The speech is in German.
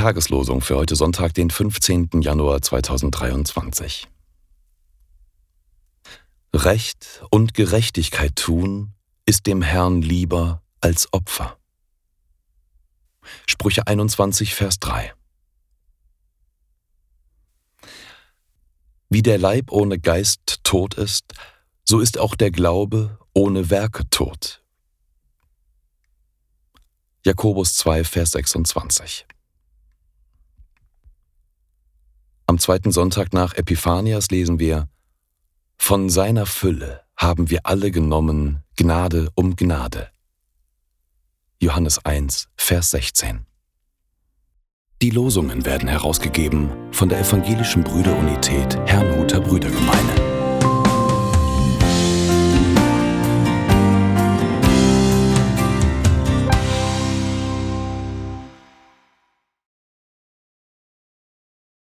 Tageslosung für heute Sonntag, den 15. Januar 2023. Recht und Gerechtigkeit tun ist dem Herrn lieber als Opfer. Sprüche 21, Vers 3. Wie der Leib ohne Geist tot ist, so ist auch der Glaube ohne Werke tot. Jakobus 2, Vers 26. Am zweiten Sonntag nach Epiphanias lesen wir, Von seiner Fülle haben wir alle genommen, Gnade um Gnade. Johannes 1, Vers 16. Die Losungen werden herausgegeben von der Evangelischen Brüderunität Herrnhuter Brüdergemeine.